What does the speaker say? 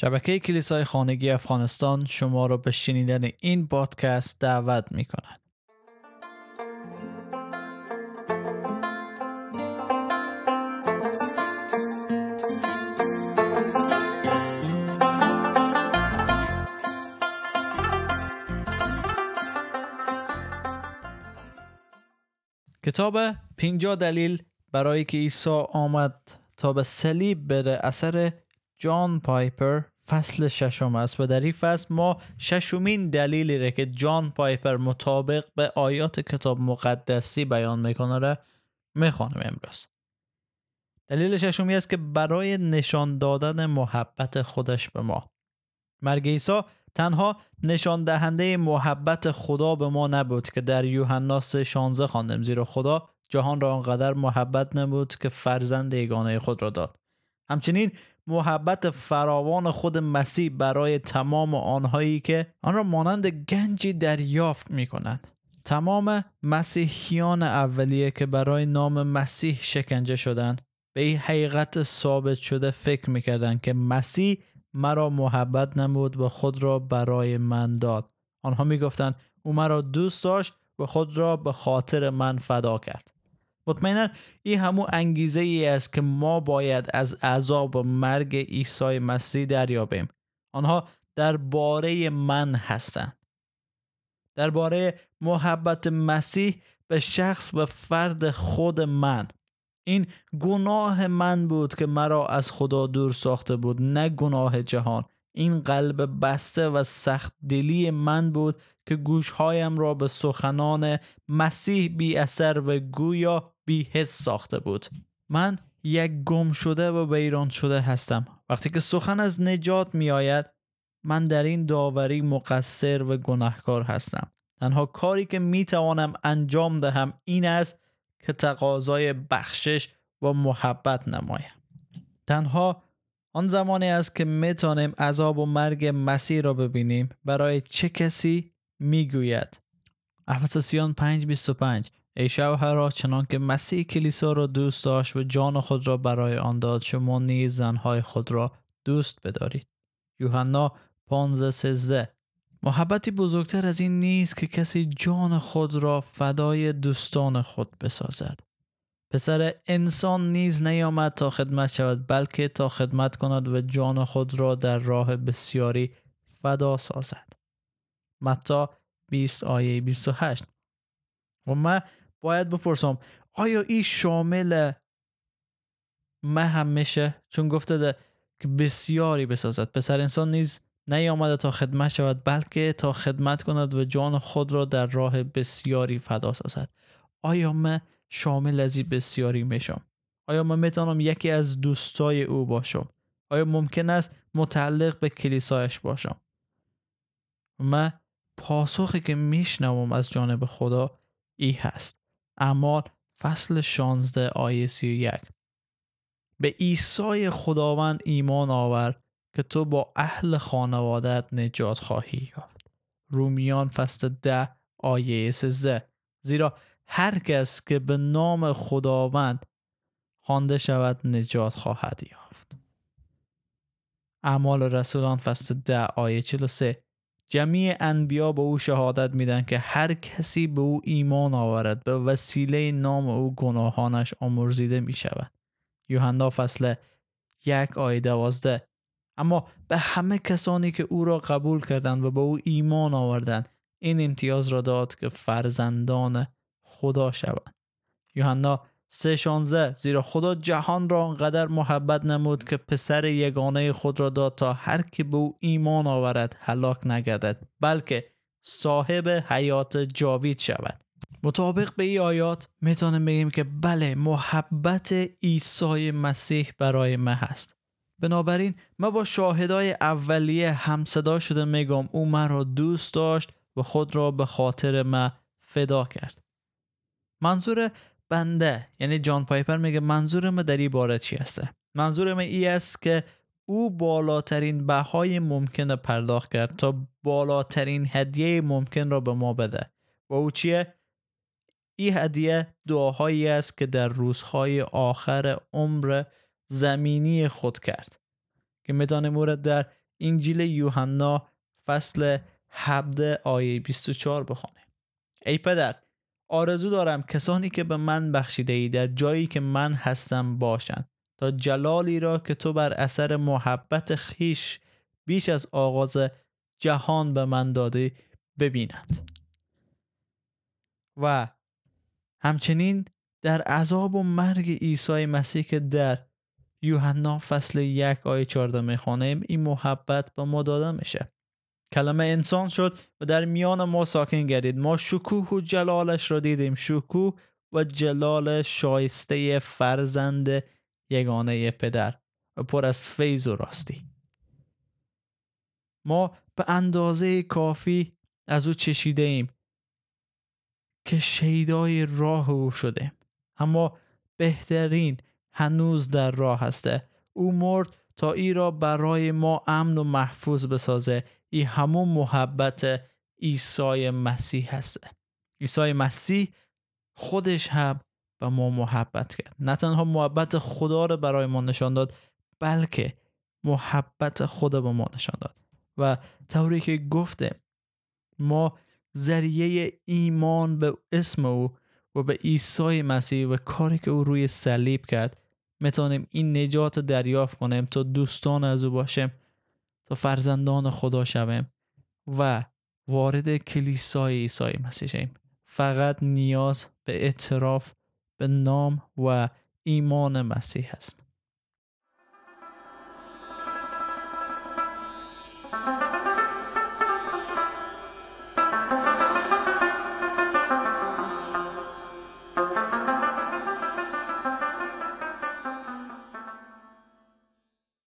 شبکه کلیسای خانگی افغانستان شما را به شنیدن این پادکست دعوت می کند. کتاب پینجا دلیل برای که عیسی آمد تا به صلیب بره اثر جان پایپر فصل ششم است و در این فصل ما ششمین دلیلی را که جان پایپر مطابق به آیات کتاب مقدسی بیان می‌کنه را می‌خوانم امروز. دلیل ششمی است که برای نشان دادن محبت خودش به ما. مرگ عیسی تنها نشان دهنده محبت خدا به ما نبود که در یوحنا 3:16 خواندم زیرا خدا جهان را آنقدر محبت نبود که فرزند یگانه خود را داد. همچنین محبت فراوان خود مسیح برای تمام آنهایی که آن را مانند گنجی دریافت می کنند. تمام مسیحیان اولیه که برای نام مسیح شکنجه شدند به این حقیقت ثابت شده فکر می‌کردند که مسیح مرا محبت نمود و خود را برای من داد آنها می‌گفتند او مرا دوست داشت و خود را به خاطر من فدا کرد مطمئنا این همو انگیزه ای است که ما باید از عذاب و مرگ عیسی مسیح دریابیم. آنها درباره من هستند. درباره محبت مسیح به شخص و فرد خود من. این گناه من بود که مرا از خدا دور ساخته بود نه گناه جهان. این قلب بسته و سخت دلی من بود که گوشهایم را به سخنان مسیح بی اثر و گویا بی حس ساخته بود. من یک گم شده و بیران شده هستم. وقتی که سخن از نجات می آید من در این داوری مقصر و گناهکار هستم. تنها کاری که می توانم انجام دهم این است که تقاضای بخشش و محبت نمایم. تنها آن زمانی است که می‌تونیم عذاب و مرگ مسیح را ببینیم. برای چه کسی می‌گوید؟ افسسیان 5:25 ای شوهرا چنان که مسیح کلیسا را دوست داشت و جان خود را برای آن داد شما نیز زنهای خود را دوست بدارید. یوحنا 15:13 محبتی بزرگتر از این نیست که کسی جان خود را فدای دوستان خود بسازد. پسر انسان نیز نیامد تا خدمت شود بلکه تا خدمت کند و جان خود را در راه بسیاری فدا سازد. متا 20 آیه 28 و من باید بپرسم آیا این شامل من هم میشه؟ چون گفته ده که بسیاری بسازد. پسر انسان نیز نیامده تا خدمت شود بلکه تا خدمت کند و جان خود را در راه بسیاری فدا سازد. آیا من شامل از این بسیاری میشم. آیا من می‌تونم یکی از دوستای او باشم؟ آیا ممکن است متعلق به کلیسایش باشم؟ من پاسخی که میشنوم از جانب خدا ای هست. اعمال فصل 16 آیه 31 به عیسی خداوند ایمان آور که تو با اهل خانوادت نجات خواهی یافت. رومیان فصل 10 آیه 13 زیرا هر کس که به نام خداوند خوانده شود نجات خواهد یافت. اعمال رسولان فصل 10 آیه 43 جمعی انبیا به او شهادت میدن که هر کسی به او ایمان آورد به وسیله نام او گناهانش آمرزیده می شود. یوحنا فصل یک آیه دوازده. اما به همه کسانی که او را قبول کردند و به او ایمان آوردند این امتیاز را داد که فرزندان خدا شوند. یوحنا سه شانزه زیرا خدا جهان را انقدر محبت نمود که پسر یگانه خود را داد تا هر که به او ایمان آورد هلاک نگردد بلکه صاحب حیات جاوید شود. مطابق به این آیات می‌تونیم بگیم که بله محبت عیسی مسیح برای من هست. بنابراین من با شاهدای اولیه همصدا شده میگم او مرا دوست داشت و خود را به خاطر من فدا کرد. منظور بنده یعنی جان پایپر میگه منظور ما در این باره چی هسته؟ منظور ما ای است که او بالاترین بهای ممکن پرداخت کرد تا بالاترین هدیه ممکن را به ما بده. و او چیه؟ این هدیه دعاهایی است که در روزهای آخر عمر زمینی خود کرد. که میدان مورد در انجیل یوحنا فصل 17 آیه 24 بخوانیم ای پدر آرزو دارم کسانی که به من بخشیده ای در جایی که من هستم باشند تا جلالی را که تو بر اثر محبت خیش بیش از آغاز جهان به من داده ببینند و همچنین در عذاب و مرگ عیسی مسیح که در یوحنا فصل یک آیه 14 می‌خوانیم این محبت به ما داده میشه. کلمه انسان شد و در میان ما ساکن گردید. ما شکوه و جلالش را دیدیم. شکوه و جلال شایسته فرزند یگانه پدر و پر از فیض و راستی. ما به اندازه کافی از او چشیده ایم که شیدای راه او شده. اما بهترین هنوز در راه هسته. او مرد تا ای را برای ما امن و محفوظ بسازه. ای همون محبت عیسی مسیح هسته. عیسی مسیح خودش هم به ما محبت کرد. نه تنها محبت خدا رو برای ما نشان داد بلکه محبت خدا به ما نشان داد. و طوری که گفته ما ذریعه ایمان به اسم او و به عیسی مسیح و کاری که او روی صلیب کرد می‌تونیم این نجات دریافت کنیم تا دوستان از او باشیم تا فرزندان خدا شویم و وارد کلیسای عیسی مسیح شیم. فقط نیاز به اعتراف به نام و ایمان مسیح است